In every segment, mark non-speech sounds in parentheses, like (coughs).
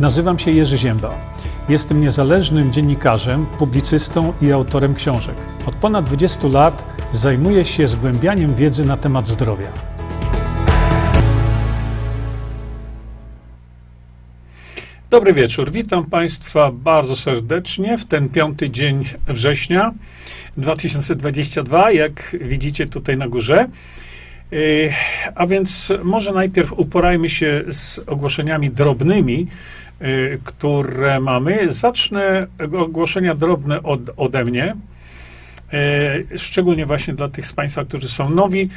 Nazywam się Jerzy Ziemba. Jestem niezależnym dziennikarzem, publicystą i autorem książek. Od ponad 20 lat zajmuję się zgłębianiem wiedzy na temat zdrowia. Dobry wieczór. Witam Państwa bardzo serdecznie w ten piąty dzień września 2022, jak widzicie tutaj na górze. Yy, a więc może najpierw uporajmy się z ogłoszeniami drobnymi, które mamy. Zacznę ogłoszenia drobne od, ode mnie. Yy, szczególnie właśnie dla tych z Państwa, którzy są nowi.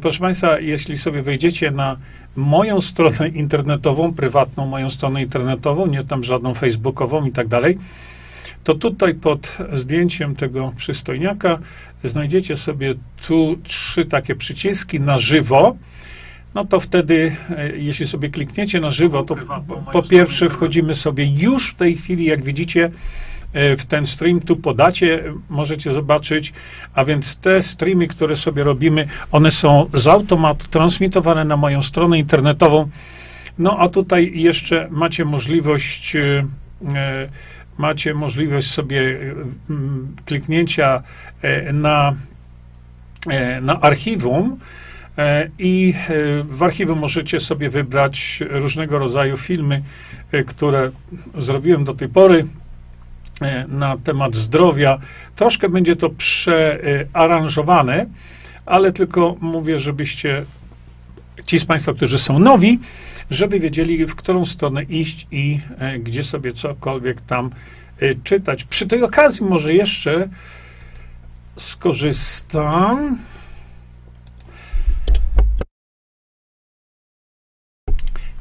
Proszę Państwa, jeśli sobie wejdziecie na moją stronę internetową, prywatną moją stronę internetową, nie tam żadną facebookową i tak dalej, to tutaj pod zdjęciem tego przystojniaka znajdziecie sobie tu trzy takie przyciski na żywo. No to wtedy, e, jeśli sobie klikniecie na żywo, to po pierwsze wchodzimy sobie już w tej chwili, jak widzicie, e, w ten stream tu podacie, możecie zobaczyć, a więc te streamy, które sobie robimy, one są z automatu transmitowane na moją stronę internetową. No a tutaj jeszcze macie możliwość e, macie możliwość sobie kliknięcia na, na archiwum. E, I w archiwum możecie sobie wybrać różnego rodzaju filmy, które zrobiłem do tej pory na temat zdrowia. Troszkę będzie to przearanżowane, ale tylko mówię, żebyście ci z Państwa, którzy są nowi, żeby wiedzieli, w którą stronę iść i e, gdzie sobie cokolwiek tam e, czytać. Przy tej okazji może jeszcze skorzystam.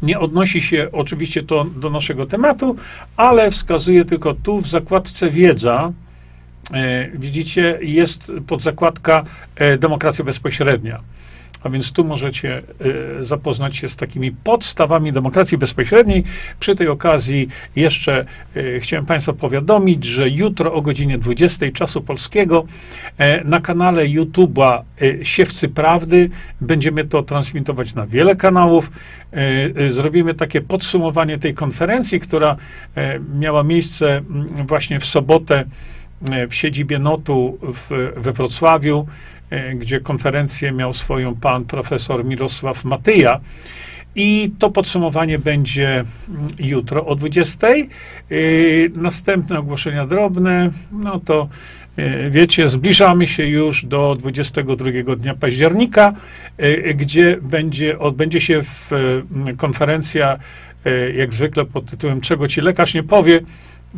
Nie odnosi się oczywiście to do naszego tematu, ale wskazuje tylko tu w zakładce wiedza. E, widzicie, jest podzakładka demokracja bezpośrednia. A więc tu możecie y, zapoznać się z takimi podstawami demokracji bezpośredniej. Przy tej okazji jeszcze y, chciałem Państwa powiadomić, że jutro o godzinie 20 czasu polskiego e, na kanale YouTube'a y, Siewcy Prawdy będziemy to transmitować na wiele kanałów. E, zrobimy takie podsumowanie tej konferencji, która e, miała miejsce mm, właśnie w sobotę w siedzibie NOTU w, we Wrocławiu. E, gdzie konferencję miał swoją pan profesor Mirosław Matyja. I to podsumowanie będzie mm, jutro o 20. E, następne ogłoszenia drobne, no to e, wiecie, zbliżamy się już do 22 dnia października, gdzie będzie, odbędzie się w, konferencja, jak zwykle pod tytułem Czego ci lekarz nie powie.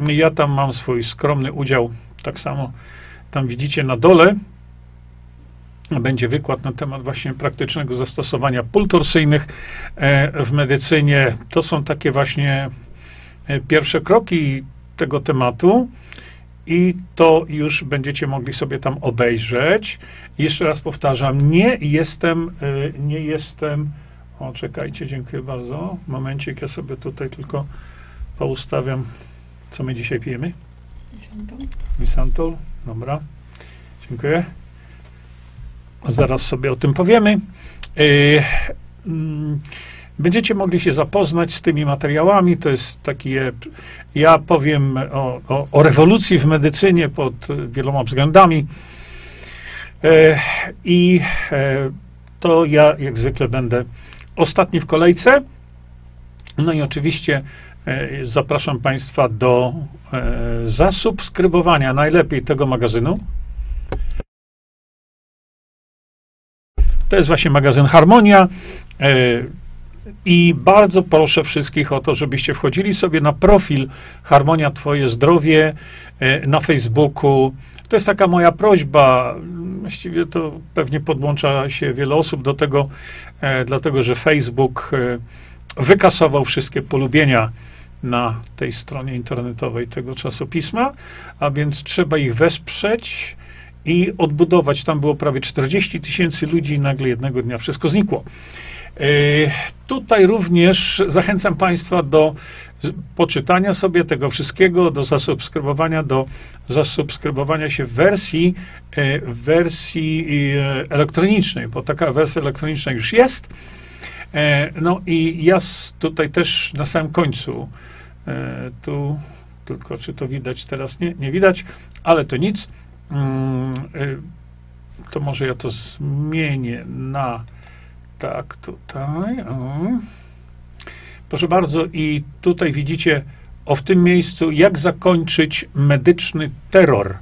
Ja tam mam swój skromny udział, tak samo tam widzicie na dole będzie wykład na temat właśnie praktycznego zastosowania pól torsyjnych e, w medycynie. To są takie właśnie e, pierwsze kroki tego tematu i to już będziecie mogli sobie tam obejrzeć. Jeszcze raz powtarzam, nie jestem, e, nie jestem, o czekajcie, dziękuję bardzo, momencik, ja sobie tutaj tylko poustawiam, co my dzisiaj pijemy. Wisantol. Wisantol, dobra, dziękuję. Zaraz sobie o tym powiemy. Y, mm, będziecie mogli się zapoznać z tymi materiałami. To jest takie, ja powiem o, o, o rewolucji w medycynie pod wieloma względami. Y, I y, to ja, jak zwykle, będę ostatni w kolejce. No i oczywiście zapraszam Państwa do zasubskrybowania najlepiej tego magazynu. To jest właśnie magazyn Harmonia. E, I bardzo proszę wszystkich o to, żebyście wchodzili sobie na profil Harmonia Twoje Zdrowie e, na Facebooku. To jest taka moja prośba. Właściwie to pewnie podłącza się wiele osób do tego, e, dlatego że Facebook wykasował wszystkie polubienia na tej stronie internetowej tego czasopisma, a więc trzeba ich wesprzeć i odbudować. Tam było prawie 40 tysięcy ludzi i nagle jednego dnia wszystko znikło. E, tutaj również zachęcam Państwa do poczytania sobie tego wszystkiego, do zasubskrybowania, do zasubskrybowania się w wersji, e, w wersji e, elektronicznej, bo taka wersja elektroniczna już jest. No i ja tutaj też na samym końcu tu, tylko czy to widać teraz? Nie, nie widać, ale to nic. Mm, e, to może ja to zmienię na tak, tutaj. Proszę bardzo, i tutaj widzicie o w tym miejscu, jak zakończyć medyczny terror.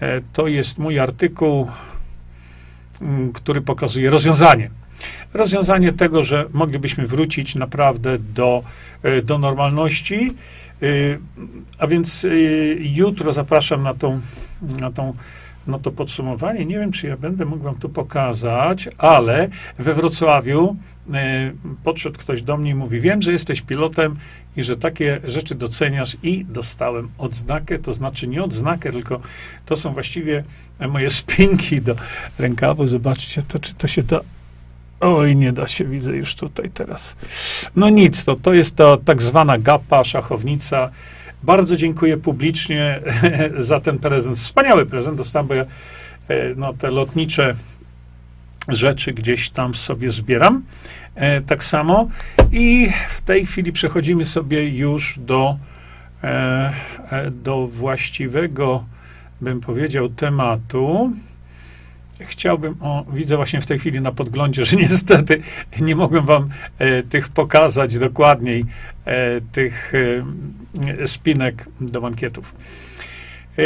E, to jest mój artykuł, mm, który pokazuje rozwiązanie. Rozwiązanie tego, że moglibyśmy wrócić naprawdę do, e, do normalności. E, a więc jutro zapraszam na tą, na tą na to podsumowanie. Nie wiem, czy ja będę mógł wam tu pokazać, ale we Wrocławiu e, podszedł ktoś do mnie i mówi, wiem, że jesteś pilotem i że takie rzeczy doceniasz i dostałem odznakę, to znaczy nie odznakę, tylko to są właściwie moje spinki do rękawu. Zobaczcie, to czy to się da Oj, nie da się, widzę już tutaj teraz. No nic, to, to jest ta tak zwana gapa, szachownica. Bardzo dziękuję publicznie (laughs) za ten prezent. Wspaniały prezent dostałem, bo ja e, no, te lotnicze rzeczy gdzieś tam sobie zbieram. E, tak samo. I w tej chwili przechodzimy sobie już do, e, do właściwego, bym powiedział, tematu. Chciałbym, o, widzę właśnie w tej chwili na podglądzie, że niestety nie mogłem wam e, tych pokazać dokładniej, e, tych e, spinek do bankietów. E,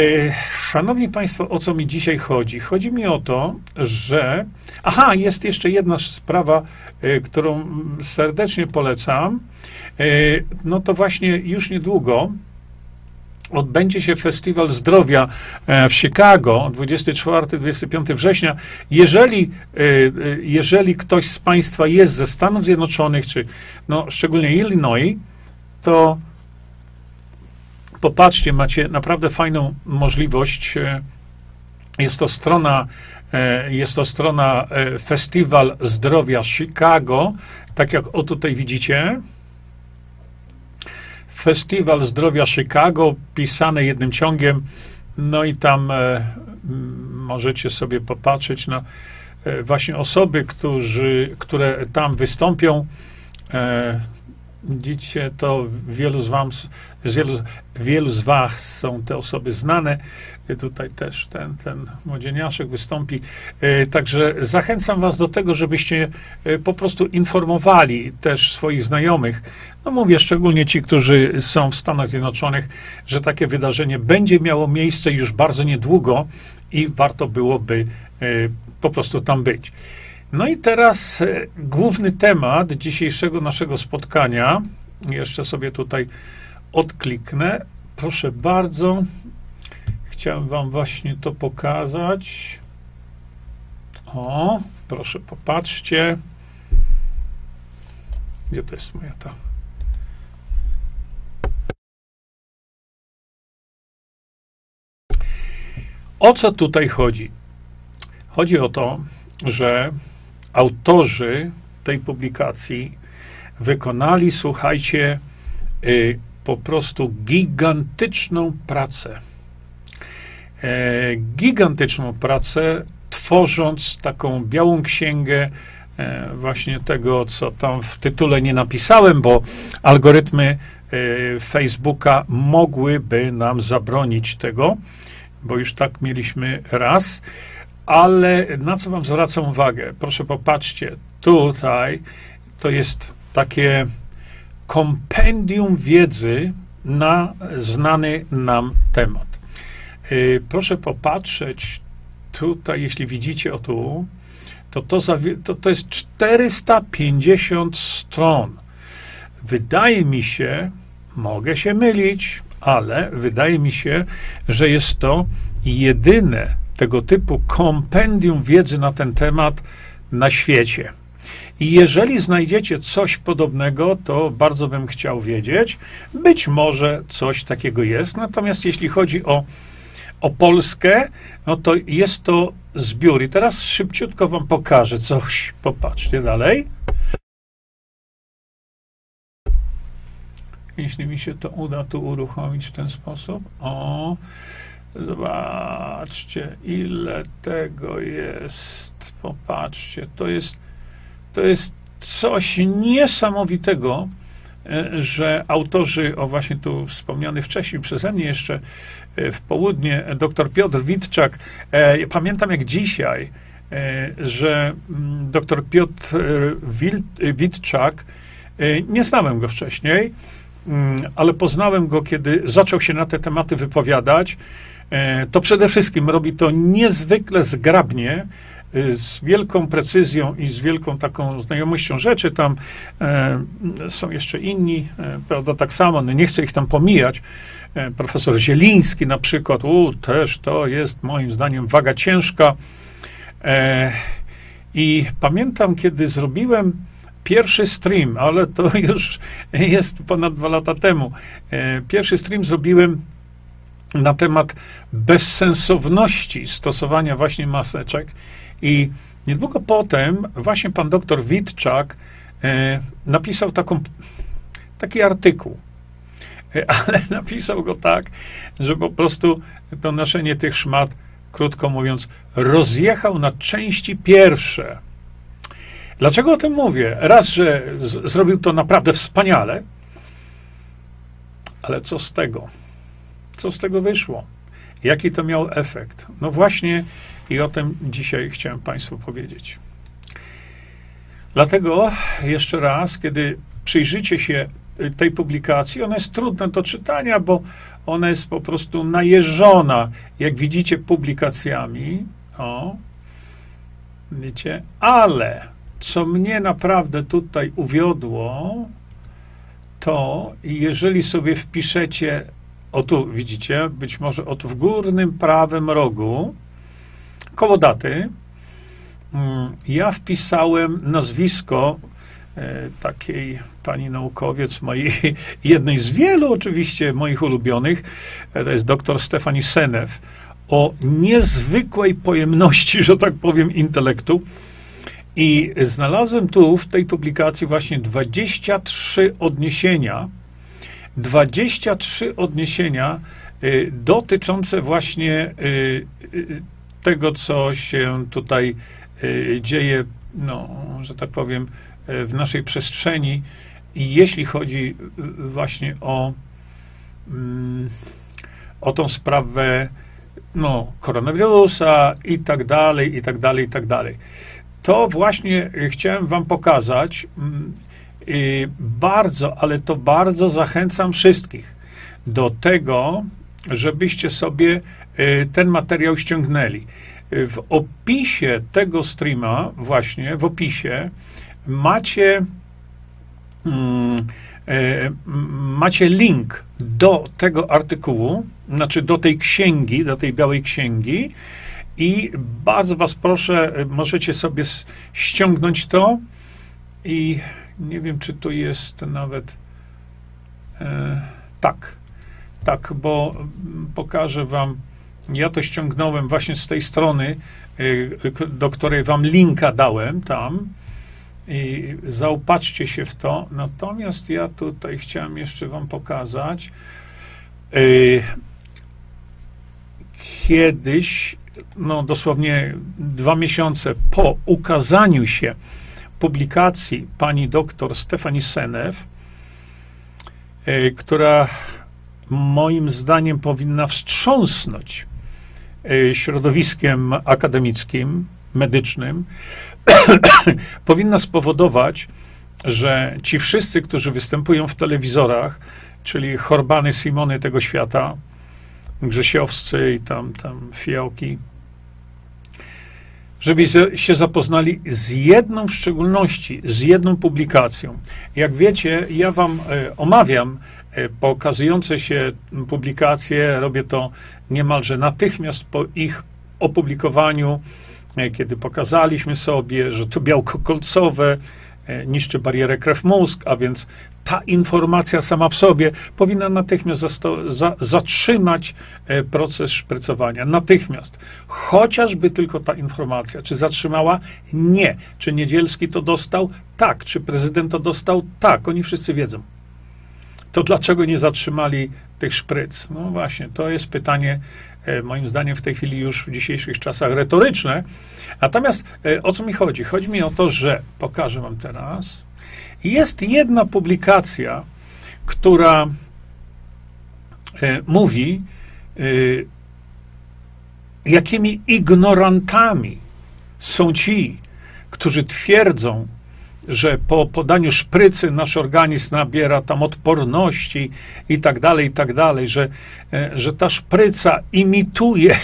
szanowni Państwo, o co mi dzisiaj chodzi? Chodzi mi o to, że. Aha, jest jeszcze jedna sprawa, e, którą serdecznie polecam. E, no to właśnie już niedługo odbędzie się Festiwal Zdrowia e, w Chicago 24-25 września. Jeżeli, e, e, jeżeli ktoś z Państwa jest ze Stanów Zjednoczonych, czy no, szczególnie Illinois, to popatrzcie, macie naprawdę fajną możliwość. Jest to strona, jest to strona Festiwal Zdrowia Chicago, tak jak o tutaj widzicie. Festiwal Zdrowia Chicago, pisane jednym ciągiem. No i tam e, możecie sobie popatrzeć na e, właśnie osoby, którzy, które tam wystąpią. E, Widzicie, to wielu z, wam, z wielu, wielu z was są te osoby znane. Tutaj też ten, ten młodzieniaszek wystąpi. E, także zachęcam was do tego, żebyście e, po prostu informowali też swoich znajomych. No mówię szczególnie ci, którzy są w Stanach Zjednoczonych, że takie wydarzenie będzie miało miejsce już bardzo niedługo i warto byłoby e, po prostu tam być. No i teraz e, główny temat dzisiejszego naszego spotkania. Jeszcze sobie tutaj odkliknę. Proszę bardzo. Chciałem Wam właśnie to pokazać. O, proszę popatrzcie. Gdzie to jest moja ta? O co tutaj chodzi? Chodzi o to, że autorzy tej publikacji wykonali, słuchajcie, y, po prostu gigantyczną pracę. E, gigantyczną pracę, tworząc taką białą księgę e, właśnie tego, co tam w tytule nie napisałem, bo algorytmy e, Facebooka mogłyby nam zabronić tego, bo już tak mieliśmy raz. Ale na co wam zwracam uwagę? Proszę popatrzcie, tutaj to jest takie kompendium wiedzy na znany nam temat. Y, proszę popatrzeć tutaj, jeśli widzicie o tu, to to, to to jest 450 stron. Wydaje mi się, mogę się mylić, ale wydaje mi się, że jest to jedyne tego typu kompendium wiedzy na ten temat na świecie. I jeżeli znajdziecie coś podobnego, to bardzo bym chciał wiedzieć. Być może coś takiego jest. Natomiast jeśli chodzi o, o Polskę, no to jest to zbiór. I teraz szybciutko wam pokażę coś. Popatrzcie dalej. Jeśli mi się to uda tu uruchomić w ten sposób. O, Zobaczcie, ile tego jest. Popatrzcie, to jest, to jest coś niesamowitego. e, że autorzy, o właśnie tu wspomniany wcześniej przeze mnie jeszcze e, w południe, dr Piotr Witczak, e, pamiętam jak dzisiaj, że mm, dr Piotr Witczak, nie znałem go wcześniej, mm, ale poznałem go, kiedy zaczął się na te tematy wypowiadać. To przede wszystkim robi to niezwykle zgrabnie, Y, z wielką precyzją i z wielką taką znajomością rzeczy. Tam e, są jeszcze inni, e, prawda, tak samo, no nie chcę ich tam pomijać. E, profesor Zieliński na przykład, u, też to jest moim zdaniem waga ciężka. E, I pamiętam, kiedy zrobiłem pierwszy stream, ale to (laughs) już jest ponad dwa lata temu. E, pierwszy stream zrobiłem na temat bezsensowności stosowania właśnie maseczek i niedługo potem właśnie pan doktor Witczak e, napisał taką, taki artykuł. E, ale (laughs) napisał go tak, że po prostu to noszenie tych szmat, krótko mówiąc, rozjechał na części pierwsze. Dlaczego o tym mówię? Raz, że z, zrobił to naprawdę wspaniale, ale co z tego? Co z tego wyszło? Jaki to miał efekt? No właśnie i o tym dzisiaj chciałem Państwu powiedzieć. Dlatego jeszcze raz, kiedy przyjrzycie się tej publikacji, ona jest trudna do czytania, bo ona jest po prostu najeżona, jak widzicie, publikacjami. O, widzicie, ale co mnie naprawdę tutaj uwiodło, to jeżeli sobie wpiszecie, o tu widzicie, być może o tu w górnym prawym rogu, koło daty. Mm, ja wpisałem nazwisko e, takiej pani naukowiec, mojej, (laughs) jednej z wielu oczywiście moich ulubionych, e, to jest dr Stefani Senew, o niezwykłej pojemności, (laughs) że tak powiem, intelektu. I znalazłem tu w tej publikacji właśnie 23 odniesienia, 23 odniesienia y, dotyczące właśnie y, y, tego, co się tutaj dzieje, no, że tak powiem, w naszej przestrzeni. I jeśli chodzi właśnie o, mm, o tą sprawę no, koronawirusa i tak dalej, i tak dalej, i tak dalej. To właśnie chciałem wam pokazać. Mm, bardzo, ale to bardzo zachęcam wszystkich do tego, żebyście sobie y, ten materiał ściągnęli. W opisie tego streama, właśnie w opisie, macie, mm, e, macie link do tego artykułu, znaczy do tej księgi, do tej białej księgi. I bardzo Was proszę, możecie sobie ściągnąć to. I nie wiem, czy tu jest nawet. E, tak. Tak, bo pokażę wam, ja to ściągnąłem właśnie z tej strony, y, do której wam linka dałem tam i zaopatrzcie się w to. Natomiast ja tutaj chciałem jeszcze wam pokazać, y, kiedyś, no dosłownie dwa miesiące po ukazaniu się publikacji pani doktor Stefani Senew, y, która moim zdaniem powinna wstrząsnąć e, środowiskiem akademickim, medycznym, (coughs) powinna spowodować, że ci wszyscy, którzy występują w telewizorach, czyli Horbany, Simony tego świata, Grzesiowscy i tam, tam Fiołki, żeby się zapoznali z jedną w szczególności, z jedną publikacją. Jak wiecie, ja wam e, omawiam E, pokazujące się publikacje, robię to niemalże natychmiast po ich opublikowaniu, e, kiedy pokazaliśmy sobie, że to białko kolcowe niszczy barierę krew-mózg, a więc ta informacja sama w sobie powinna natychmiast za, zatrzymać proces szprycowania. Natychmiast. Chociażby tylko ta informacja. Czy zatrzymała? Nie. Czy Niedzielski to dostał? Tak. Czy prezydent to dostał? Tak. Oni wszyscy wiedzą to dlaczego nie zatrzymali tych szpryc? No właśnie, to jest pytanie, e, moim zdaniem, w tej chwili już w dzisiejszych czasach retoryczne. Natomiast e, o co mi chodzi? Chodzi mi o to, że pokażę wam teraz. Jest jedna publikacja, która mówi, jakimi ignorantami są ci, którzy twierdzą, że po podaniu szprycy nasz organizm nabiera tam odporności i tak dalej, i tak dalej, że, e, że ta szpryca imituje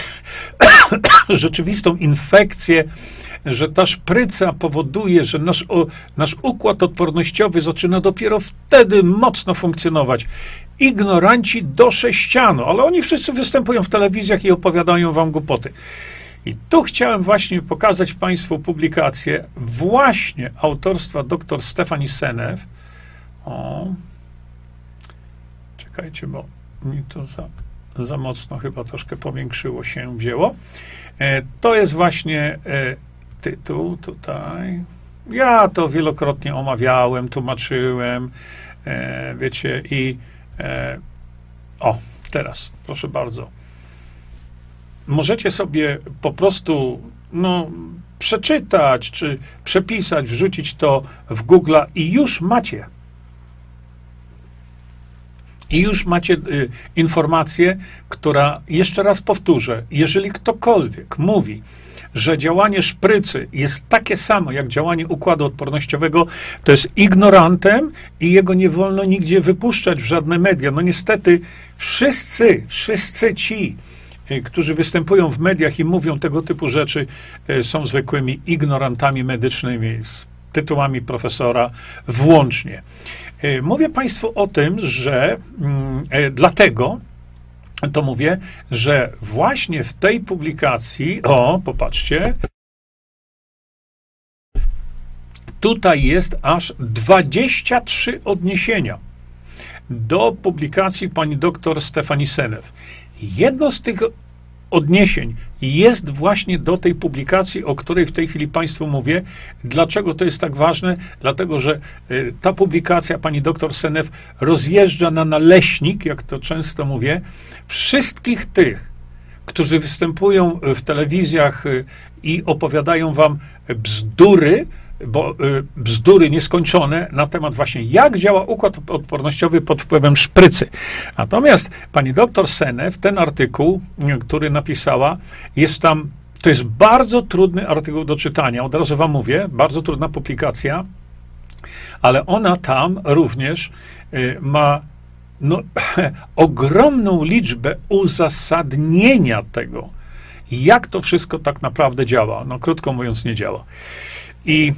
(coughs) rzeczywistą infekcję, że ta szpryca powoduje, że nasz, o, nasz układ odpornościowy zaczyna dopiero wtedy mocno funkcjonować. Ignoranci do sześcianu, ale oni wszyscy występują w telewizjach i opowiadają wam głupoty. I tu chciałem właśnie pokazać Państwu publikację właśnie autorstwa dr Stefani Senew. O, czekajcie, bo mi to za, za mocno chyba troszkę powiększyło się wzięło. E, to jest właśnie e, tytuł tutaj. Ja to wielokrotnie omawiałem, tłumaczyłem, e, wiecie, i e, o, teraz, proszę bardzo możecie sobie po prostu no, przeczytać, czy przepisać, wrzucić to w Google i już macie. I już macie y, informację, która, jeszcze raz powtórzę, jeżeli ktokolwiek mówi, że działanie szprycy jest takie samo jak działanie układu odpornościowego, to jest ignorantem i jego nie wolno nigdzie wypuszczać w żadne media. No niestety wszyscy, wszyscy ci, Y, którzy występują w mediach i mówią tego typu rzeczy, y, są zwykłymi ignorantami medycznymi tytułami profesora włącznie. Y, mówię Państwu o tym, że mm, dlatego, to mówię, że właśnie w tej publikacji, o, popatrzcie, tutaj jest aż 23 odniesienia do publikacji pani doktor Stefani Senew. Jedno z tych odniesień jest właśnie do tej publikacji, o której w tej chwili Państwu mówię. Dlaczego to jest tak ważne? Dlatego, że y, ta publikacja pani doktor Senew rozjeżdża na naleśnik, jak to często mówię, wszystkich tych, którzy występują w telewizjach y, i opowiadają wam bzdury, bo y, bzdury nieskończone na temat właśnie, jak działa układ odpornościowy pod wpływem szprycy. Natomiast pani doktor Senew, ten artykuł, y, który napisała, jest tam, to jest bardzo trudny artykuł do czytania, od razu wam mówię, bardzo trudna publikacja, ale ona tam również y, ma no, (clears throat) ogromną liczbę uzasadnienia tego, jak to wszystko tak naprawdę działa. No, krótko mówiąc, nie działa. I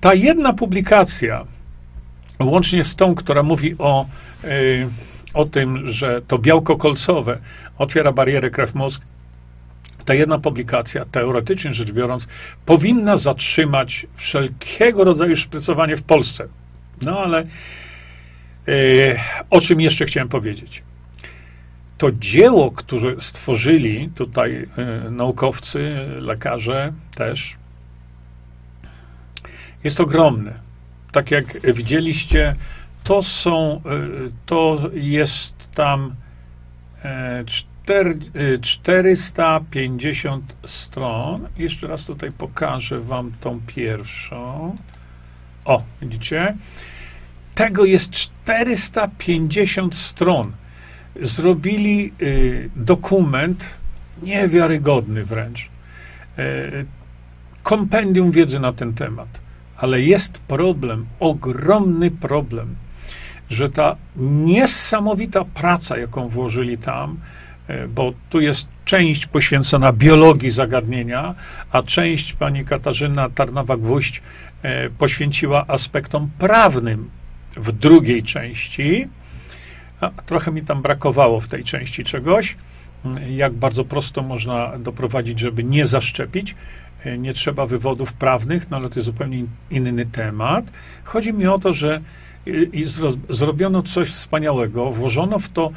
ta jedna publikacja, łącznie z tą, która mówi o, y, o tym, że to białko kolcowe otwiera barierę krew-mózg, ta jedna publikacja, teoretycznie rzecz biorąc, powinna zatrzymać wszelkiego rodzaju szprycowanie w Polsce. No ale y, o czym jeszcze chciałem powiedzieć? To dzieło, które stworzyli tutaj y, naukowcy, lekarze też, jest ogromny. Tak jak widzieliście, to są, y, to jest tam 450 y, stron. Jeszcze raz tutaj pokażę wam tą pierwszą. O, widzicie? Tego jest 450 stron. Zrobili dokument niewiarygodny wręcz. kompendium wiedzy na ten temat. Ale jest problem, ogromny problem, że ta niesamowita praca, jaką włożyli tam, e, bo tu jest część poświęcona biologii zagadnienia, a część pani Katarzyna Tarnawa-Gwóźdź e, poświęciła aspektom prawnym w drugiej części. A trochę mi tam brakowało w tej części czegoś, jak bardzo prosto można doprowadzić, żeby nie zaszczepić. E, nie trzeba wywodów prawnych, no ale to jest zupełnie inny temat. Chodzi mi o to, że i zrobiono coś wspaniałego, włożono w to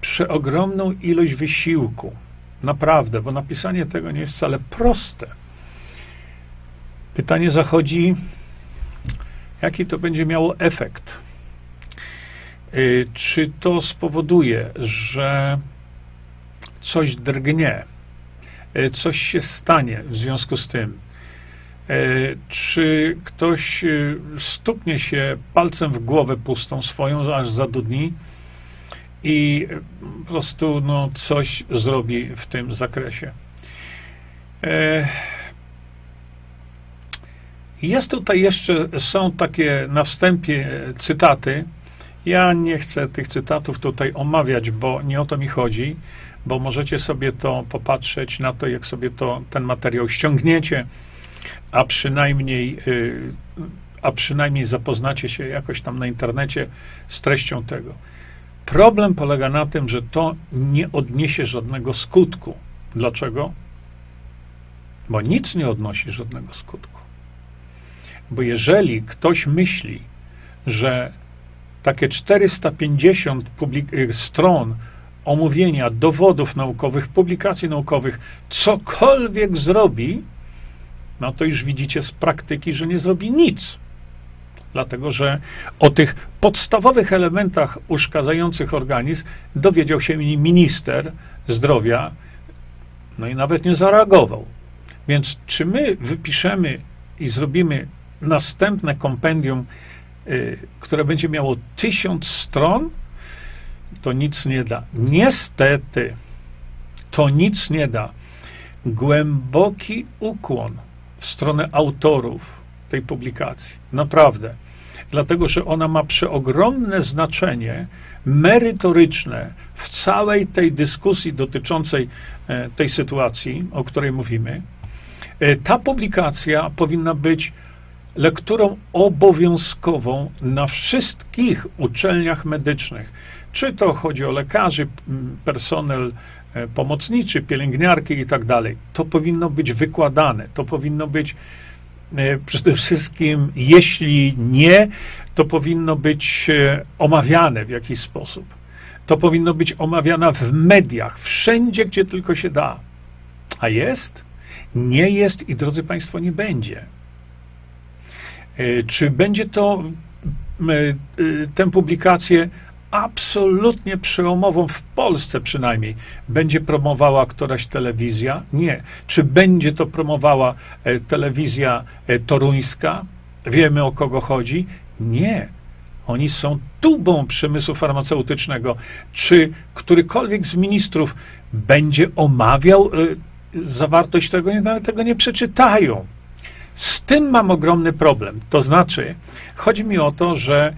przeogromną ilość wysiłku. Naprawdę, bo napisanie tego nie jest wcale proste. Pytanie zachodzi, jaki to będzie miało efekt? E, czy to spowoduje, że coś drgnie? E, coś się stanie w związku z tym. czy ktoś stuknie się palcem w głowę pustą swoją, aż zadudni i po prostu no, coś zrobi w tym zakresie. Jest tutaj jeszcze, są takie na wstępie cytaty. Ja nie chcę tych cytatów tutaj omawiać, bo nie o to mi chodzi, bo możecie sobie to popatrzeć na to, jak sobie to, ten materiał ściągniecie, a przynajmniej, y, a przynajmniej zapoznacie się jakoś tam na internecie z treścią tego. Problem polega na tym, że to nie odniesie żadnego skutku. Dlaczego? Bo nic nie odnosi żadnego skutku. Bo jeżeli ktoś myśli, że takie 450 publik- stron omówienia dowodów naukowych, publikacji naukowych, cokolwiek zrobi, no to już widzicie z praktyki, że nie zrobi nic. Dlatego, że o tych podstawowych elementach uszkadzających organizm dowiedział się minister zdrowia, no i nawet nie zareagował. Więc czy my wypiszemy i zrobimy następne kompendium, y, które będzie miało tysiąc stron, to nic nie da. Niestety, to nic nie da. Głęboki ukłon w stronę autorów tej publikacji. Naprawdę. Dlatego, że ona ma przeogromne znaczenie merytoryczne w całej tej dyskusji dotyczącej e, tej sytuacji, o której mówimy. E, ta publikacja powinna być lekturą obowiązkową na wszystkich uczelniach medycznych. Czy to chodzi o lekarzy, personel e, pomocniczy, pielęgniarki i tak dalej. To powinno być wykładane, to powinno być e, przede wszystkim, jeśli nie, to powinno być e, omawiane w jakiś sposób. To powinno być omawiane w mediach, wszędzie, gdzie tylko się da. A jest? Nie jest i drodzy Państwo, nie będzie. Czy będzie to tę publikację absolutnie przełomową w Polsce przynajmniej będzie promowała któraś telewizja? Nie. Czy będzie to promowała e, telewizja e, toruńska? Wiemy o kogo chodzi? Nie. Oni są tubą przemysłu farmaceutycznego. Czy którykolwiek z ministrów będzie omawiał e, zawartość tego? Nie, nawet tego nie przeczytają. Z tym mam ogromny problem. To znaczy, chodzi mi o to, że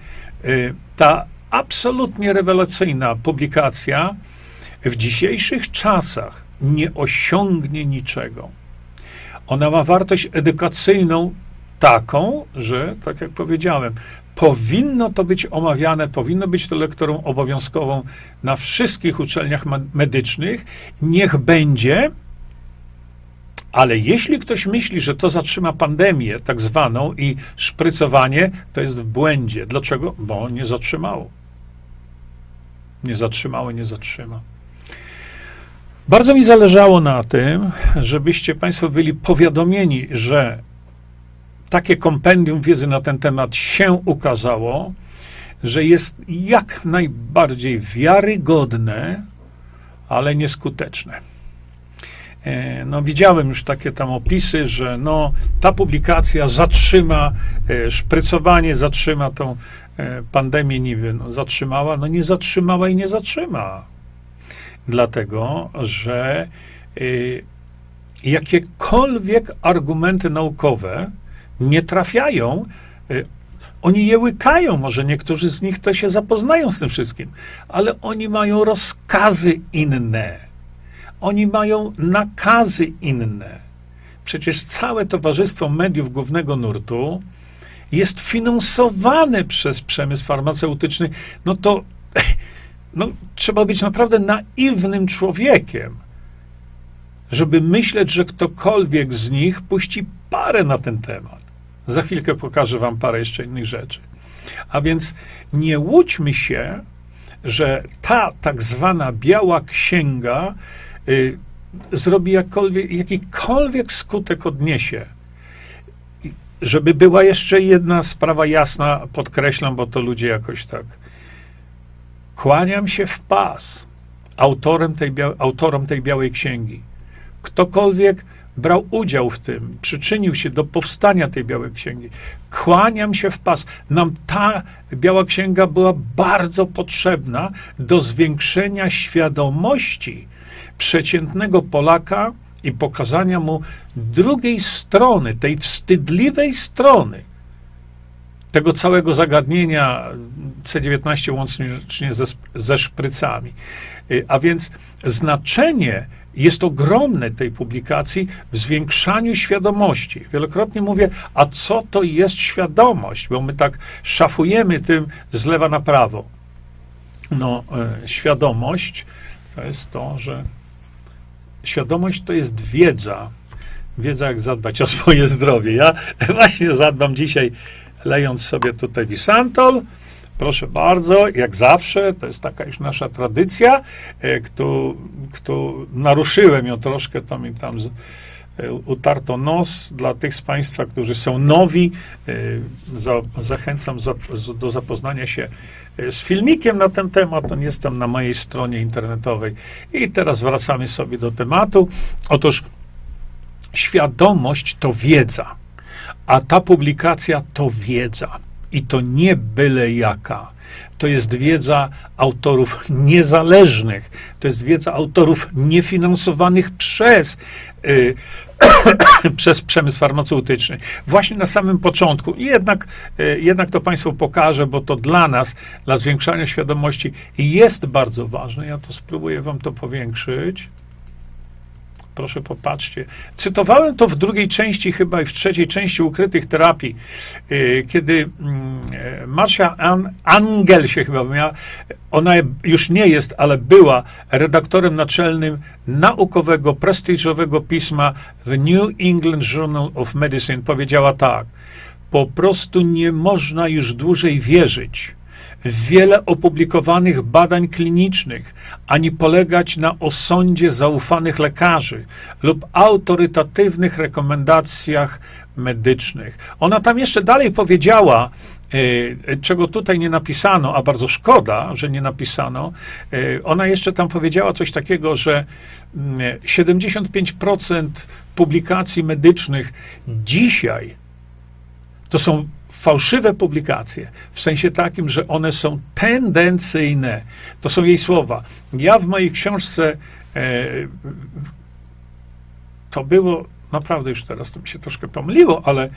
ta absolutnie rewelacyjna publikacja w dzisiejszych czasach nie osiągnie niczego. Ona ma wartość edukacyjną taką, że, tak jak powiedziałem, powinno to być omawiane, powinno być to lekturą obowiązkową na wszystkich uczelniach medycznych. Niech będzie, ale jeśli ktoś myśli, że to zatrzyma pandemię tak zwaną i szprycowanie, to jest w błędzie. Dlaczego? Bo nie zatrzymało. Nie zatrzymało, nie zatrzyma. Bardzo mi zależało na tym, żebyście Państwo byli powiadomieni, że takie kompendium wiedzy na ten temat się ukazało, że jest jak najbardziej wiarygodne, ale nieskuteczne. E, no, widziałem już takie tam opisy, że no, ta publikacja zatrzyma e, szprycowanie, zatrzyma tą e, pandemię niby. No, zatrzymała? No nie zatrzymała i nie zatrzyma. Dlatego, że jakiekolwiek argumenty naukowe nie trafiają oni je łykają, może niektórzy z nich to się zapoznają z tym wszystkim, ale oni mają rozkazy inne. Oni mają nakazy inne. Przecież całe Towarzystwo Mediów Głównego Nurtu jest finansowane przez przemysł farmaceutyczny. No to (laughs) no, trzeba być naprawdę naiwnym człowiekiem, żeby myśleć, że ktokolwiek z nich puści parę na ten temat. Za chwilkę pokażę Wam parę jeszcze innych rzeczy. A więc nie łudźmy się, że ta tak zwana biała księga zrobi jakkolwiek, jakikolwiek skutek odniesie. Żeby była jeszcze jedna sprawa jasna, podkreślam, bo to ludzie jakoś tak. Kłaniam się w pas autorem tej, autorom tej białej księgi. Ktokolwiek brał udział w tym, przyczynił się do powstania tej Białej Księgi. Kłaniam się w pas. Nam ta Biała Księga była bardzo potrzebna do zwiększenia świadomości przeciętnego Polaka i pokazania mu drugiej strony, tej wstydliwej strony tego całego zagadnienia C19 łącznie ze, ze szprycami. Y, a więc znaczenie jest ogromne tej publikacji w zwiększaniu świadomości. Wielokrotnie mówię, a co to jest świadomość? Bo my tak szafujemy tym z lewa na prawo. No, e, świadomość to jest to, że świadomość to jest wiedza. Wiedza, jak zadbać o swoje zdrowie. Ja właśnie zadbam dzisiaj, lejąc sobie tutaj Wisantol, Proszę bardzo, jak zawsze, to jest taka już nasza tradycja, e, kto naruszyłem ją troszkę, to mi tam z, utarto nos. Dla tych z Państwa, którzy są nowi, e, za, zachęcam za, do zapoznania się z filmikiem na ten temat. On jest tam na mojej stronie internetowej. I teraz wracamy sobie do tematu. Otóż świadomość to wiedza, a ta publikacja to wiedza. I to nie byle jaka. To jest wiedza autorów niezależnych, to jest wiedza autorów niefinansowanych przez, y, (coughs) przez przemysł farmaceutyczny. Właśnie na samym początku. Jednak, y, jednak to Państwu pokażę, bo to dla nas, dla zwiększania świadomości jest bardzo ważne. Ja to spróbuję Wam to powiększyć. Proszę popatrzcie. Cytowałem to w drugiej części, chyba i w trzeciej części ukrytych terapii, y, kiedy mm, e, Marcia Angel się chyba miała, ona już nie jest, ale była redaktorem naczelnym naukowego, prestiżowego pisma The New England Journal of Medicine. Powiedziała tak: Po prostu nie można już dłużej wierzyć, wiele opublikowanych badań klinicznych, ani polegać na osądzie zaufanych lekarzy lub autorytatywnych rekomendacjach medycznych. Ona tam jeszcze dalej powiedziała, e, czego tutaj nie napisano, a bardzo szkoda, że nie napisano. E, ona jeszcze tam powiedziała coś takiego, że 75% mm, publikacji medycznych dzisiaj to są fałszywe publikacje, w sensie takim, że one są tendencyjne. To są jej słowa. Ja w mojej książce e, to było, naprawdę już teraz to mi się troszkę pomyliło, ale e,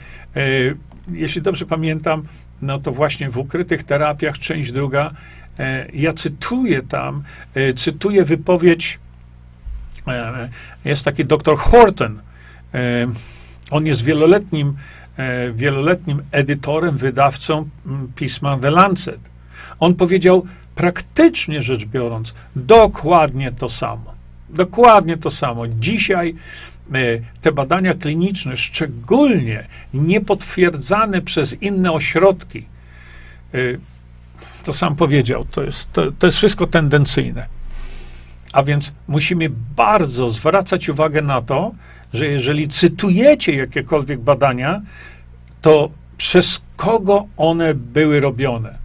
jeśli dobrze pamiętam, no to właśnie w ukrytych terapiach, część druga, e, ja cytuję tam, e, cytuję wypowiedź, e, jest taki doktor Horton, e, on jest wieloletnim wieloletnim edytorem, wydawcą pisma The Lancet. On powiedział praktycznie rzecz biorąc dokładnie to samo. Dokładnie to samo. Dzisiaj e, te badania kliniczne, szczególnie niepotwierdzane przez inne ośrodki, e, to sam powiedział, to jest, to, to jest wszystko tendencyjne. A więc musimy bardzo zwracać uwagę na to, że jeżeli cytujecie jakiekolwiek badania, to przez kogo one były robione?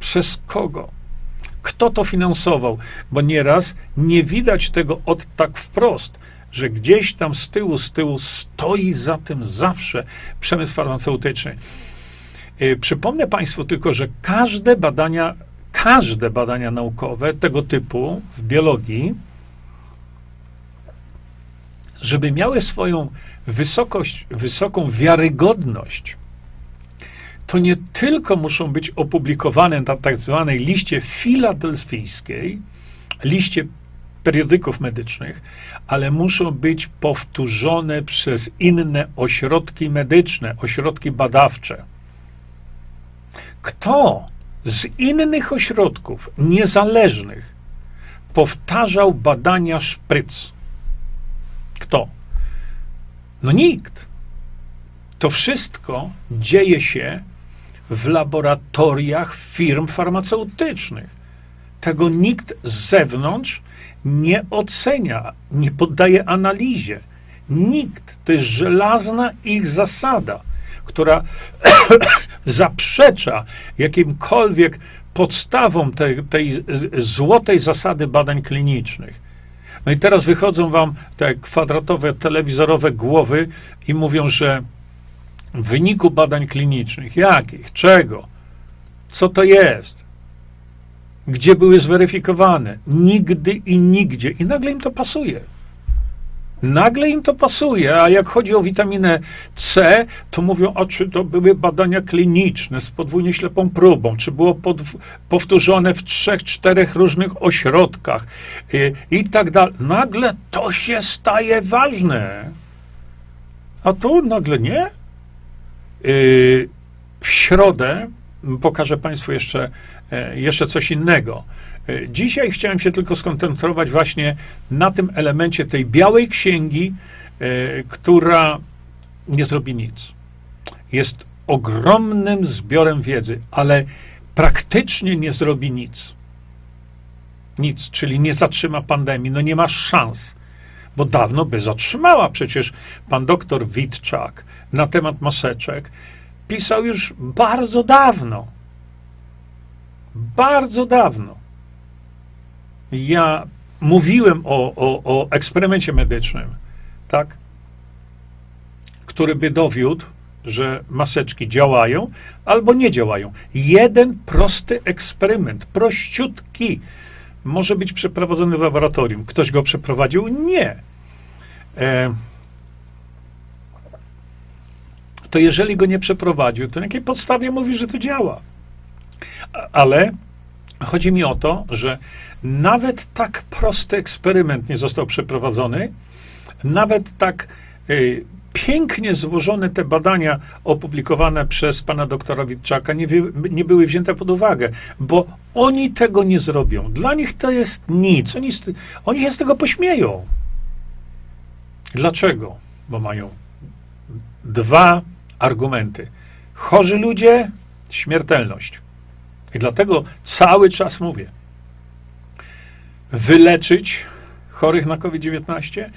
Przez kogo? Kto to finansował? Bo nieraz nie widać tego od tak wprost, że gdzieś tam z tyłu, z tyłu stoi za tym zawsze przemysł farmaceutyczny. Yy, przypomnę Państwu tylko, że każde badania, każde badania naukowe tego typu w biologii, żeby miały swoją wysokość, wysoką wiarygodność, to nie tylko muszą być opublikowane na tak zwanej liście filadelfijskiej, liście periodyków medycznych, ale muszą być powtórzone przez inne ośrodki medyczne, ośrodki badawcze. Kto z innych ośrodków niezależnych powtarzał badania szpryc? Kto? No nikt. To wszystko dzieje się w laboratoriach firm farmaceutycznych. Tego nikt z zewnątrz nie ocenia, nie poddaje analizie. Nikt. To jest żelazna ich zasada, która zaprzecza jakimkolwiek podstawom tej, tej złotej zasady badań klinicznych. No i teraz wychodzą wam te kwadratowe, telewizorowe głowy i mówią, że w wyniku badań klinicznych, jakich, czego, co to jest, gdzie były zweryfikowane, nigdy i nigdzie. I nagle im to pasuje. Nagle im to pasuje, a jak chodzi o witaminę C, to mówią, a czy to były badania kliniczne z podwójnie ślepą próbą, czy było powtórzone w trzech, czterech różnych ośrodkach y, i tak dalej. Nagle to się staje ważne. A tu nagle nie. Y, w środę pokażę Państwu jeszcze, e, jeszcze coś innego. E, dzisiaj chciałem się tylko skoncentrować właśnie na tym elemencie tej białej księgi, e, która nie zrobi nic. Jest ogromnym zbiorem wiedzy, ale praktycznie nie zrobi nic. Nic, czyli nie zatrzyma pandemii. No nie ma szans, bo dawno by zatrzymała. Przecież pan doktor Witczak na temat maseczek pisał już bardzo dawno. Bardzo dawno ja mówiłem o, o, o eksperymencie medycznym, tak, który by dowiódł, że maseczki działają albo nie działają. Jeden prosty eksperyment, prościutki, może być przeprowadzony w laboratorium. Ktoś go przeprowadził? Nie. E, to jeżeli go nie przeprowadził, to na jakiej podstawie mówi, że to działa? Ale chodzi mi o to, że nawet tak prosty eksperyment nie został przeprowadzony, nawet tak y, pięknie złożone te badania opublikowane przez pana doktora Witczaka nie, nie, były wzięte pod uwagę, bo oni tego nie zrobią. Dla nich to jest nic. Oni, oni się z tego pośmieją. Dlaczego? Bo mają dwa argumenty. Chorzy ludzie, śmiertelność. I dlatego cały czas mówię, wyleczyć chorych na COVID-19,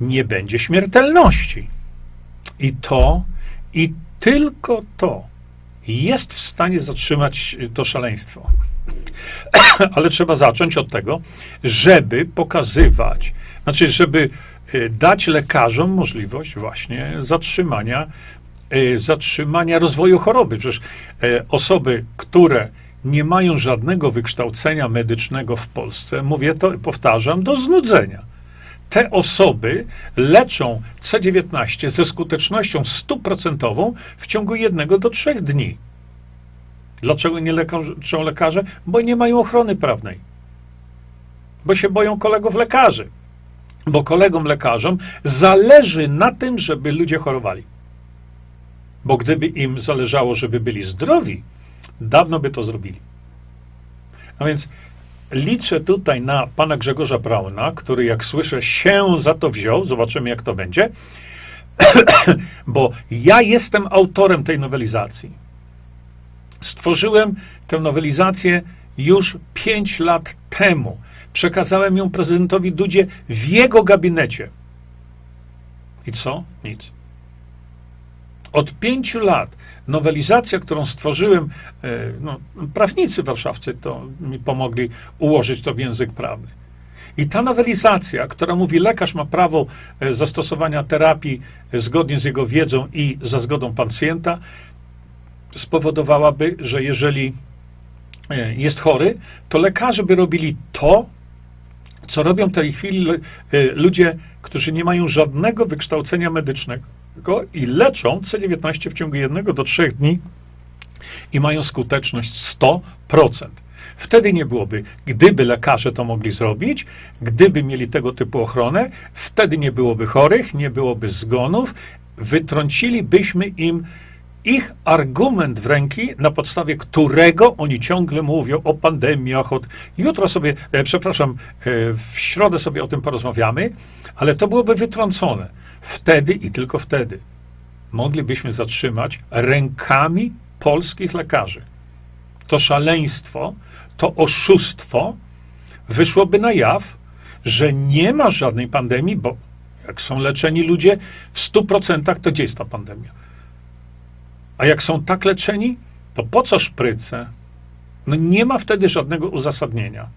nie będzie śmiertelności. I to, i tylko to jest w stanie zatrzymać to szaleństwo. (coughs) Ale trzeba zacząć od tego, żeby pokazywać, znaczy, żeby e, dać lekarzom możliwość właśnie zatrzymania, e, zatrzymania rozwoju choroby. Przecież osoby, które nie mają żadnego wykształcenia medycznego w Polsce, mówię to, powtarzam, do znudzenia. Te osoby leczą C19 ze skutecznością stuprocentową w ciągu jednego do trzech dni. Dlaczego nie leczą lekarze? Bo nie mają ochrony prawnej. Bo się boją kolegów lekarzy. Bo kolegom lekarzom zależy na tym, żeby ludzie chorowali. Bo gdyby im zależało, żeby byli zdrowi, Dawno by to zrobili. A więc liczę tutaj na pana Grzegorza Brauna, który, jak słyszę, się za to wziął. Zobaczymy, jak to będzie. (clears throat) Bo ja jestem autorem tej nowelizacji. Stworzyłem tę nowelizację już pięć lat temu. Przekazałem ją prezydentowi Dudzie w jego gabinecie. I co? Nic. Od pięciu lat nowelizacja, którą stworzyłem, e, no, prawnicy warszawcy to mi pomogli ułożyć to w język prawny. I ta nowelizacja, która mówi, lekarz ma prawo e, zastosowania terapii e, zgodnie z jego wiedzą i za zgodą pacjenta, spowodowałaby, że jeżeli jest chory, to lekarze by robili to, co robią w tej chwili ludzie, którzy nie mają żadnego wykształcenia medycznego i leczą C19 w ciągu jednego do trzech dni i mają skuteczność 100%. Wtedy nie byłoby, gdyby lekarze to mogli zrobić, gdyby mieli tego typu ochronę, wtedy nie byłoby chorych, nie byłoby zgonów, wytrącilibyśmy im ich argument w ręki, na podstawie którego oni ciągle mówią o pandemiach. Od... Jutro sobie, e, przepraszam, e, w środę sobie o tym porozmawiamy, ale to byłoby wytrącone. Wtedy i tylko wtedy moglibyśmy zatrzymać rękami polskich lekarzy. To szaleństwo, to oszustwo wyszłoby na jaw, że nie ma żadnej pandemii, bo jak są leczeni ludzie w 100%, to gdzie jest ta pandemia? A jak są tak leczeni, to po co szpryce? No nie ma wtedy żadnego uzasadnienia.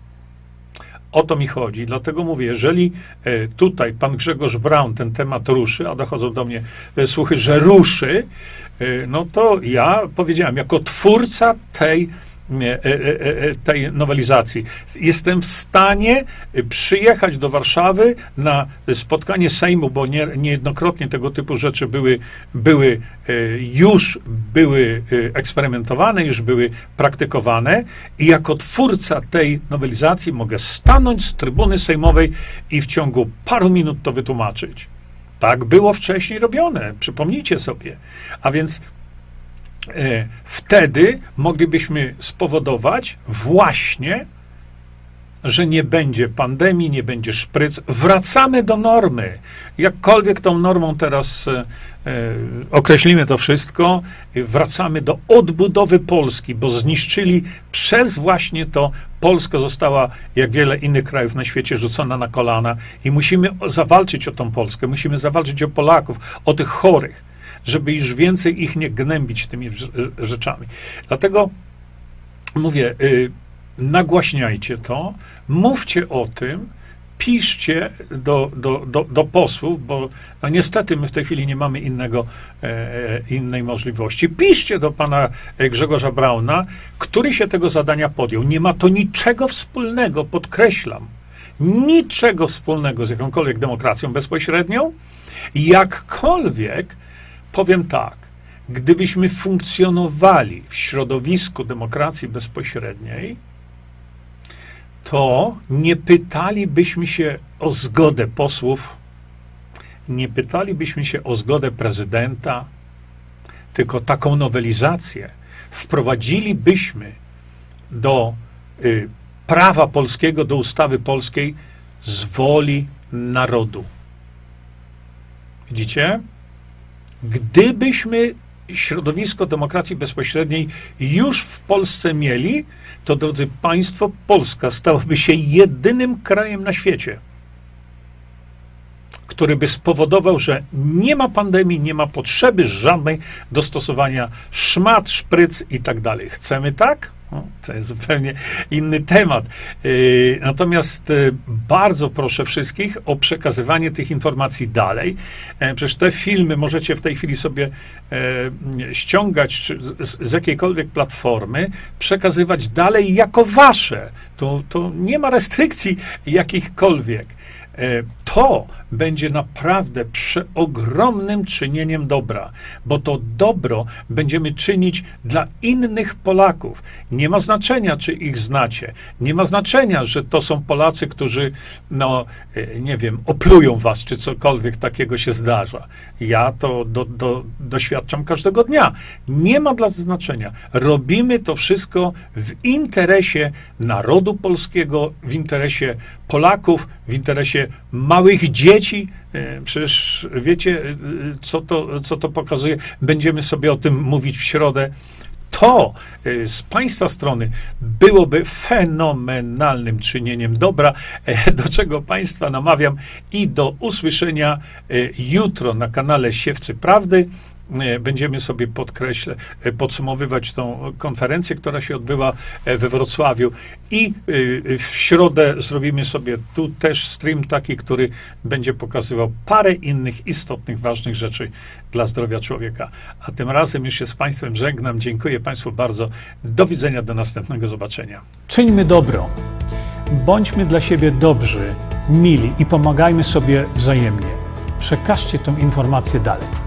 O to mi chodzi. Dlatego mówię, jeżeli e, tutaj pan Grzegorz Braun ten temat ruszy, a dochodzą do mnie e, słuchy, że ruszy, e, no to ja powiedziałem, jako twórca tej tej nowelizacji. Jestem w stanie przyjechać do Warszawy na spotkanie Sejmu, bo nie, niejednokrotnie tego typu rzeczy były, były już były eksperymentowane, już były praktykowane i jako twórca tej nowelizacji mogę stanąć z trybuny sejmowej i w ciągu paru minut to wytłumaczyć. Tak było wcześniej robione, przypomnijcie sobie. A więc E, wtedy moglibyśmy spowodować właśnie, że nie będzie pandemii, nie będzie szpryc. Wracamy do normy. Jakkolwiek tą normą teraz e, e, określimy to wszystko, wracamy do odbudowy Polski, bo zniszczyli przez właśnie to Polska została, jak wiele innych krajów na świecie, rzucona na kolana i musimy zawalczyć o tą Polskę, musimy zawalczyć o Polaków, o tych chorych żeby już więcej ich nie gnębić tymi rzeczami. Dlatego mówię, y, nagłaśniajcie to, mówcie o tym, piszcie do, do, do, do posłów, bo no niestety my w tej chwili nie mamy innego, e, e innej możliwości. Piszcie do pana Grzegorza Brauna, który się tego zadania podjął. Nie ma to niczego wspólnego, podkreślam, niczego wspólnego z jakąkolwiek demokracją bezpośrednią, jakkolwiek powiem tak. Gdybyśmy funkcjonowali w środowisku demokracji bezpośredniej, to nie pytalibyśmy się o zgodę posłów, nie pytalibyśmy się o zgodę prezydenta, tylko taką nowelizację wprowadzilibyśmy do y, prawa polskiego, do ustawy polskiej z woli narodu. Widzicie? Gdybyśmy środowisko demokracji bezpośredniej już w Polsce mieli, to drodzy Państwo, Polska stałaby się jedynym krajem na świecie, który by spowodował, że nie ma pandemii, nie ma potrzeby żadnej dostosowania szmat, szpryc i tak dalej. Chcemy tak? No, to jest zupełnie inny temat. Yy, natomiast yy, bardzo proszę wszystkich o przekazywanie tych informacji dalej. E, przecież te filmy możecie w tej chwili sobie e, ściągać z, z jakiejkolwiek platformy, przekazywać dalej jako wasze. To, to nie ma restrykcji jakichkolwiek. E, to będzie naprawdę przeogromnym czynieniem dobra, bo to dobro będziemy czynić dla innych Polaków. Nie ma znaczenia, czy ich znacie. Nie ma znaczenia, że to są Polacy, którzy, no, e, nie wiem, oplują was, czy cokolwiek takiego się zdarza. Ja to do, do, doświadczam każdego dnia. Nie ma dla znaczenia. Robimy to wszystko w interesie narodu polskiego, w interesie Polaków, w interesie małych dzieci. E, przecież wiecie, e, co to, co to pokazuje? Będziemy sobie o tym mówić w środę. To e, z Państwa strony byłoby fenomenalnym czynieniem dobra, do czego Państwa namawiam i do usłyszenia jutro na kanale Siewcy Prawdy. E, będziemy sobie podkreślę, e, podsumowywać tą konferencję, która się odbyła e, we Wrocławiu i w środę zrobimy sobie tu też stream taki, który będzie pokazywał parę innych istotnych, ważnych rzeczy dla zdrowia człowieka. A tym razem już się z Państwem żegnam. Dziękuję Państwu bardzo. Do widzenia, do następnego zobaczenia. Czyńmy dobro. Bądźmy dla siebie dobrzy, mili i pomagajmy sobie wzajemnie. Przekażcie tę informację dalej.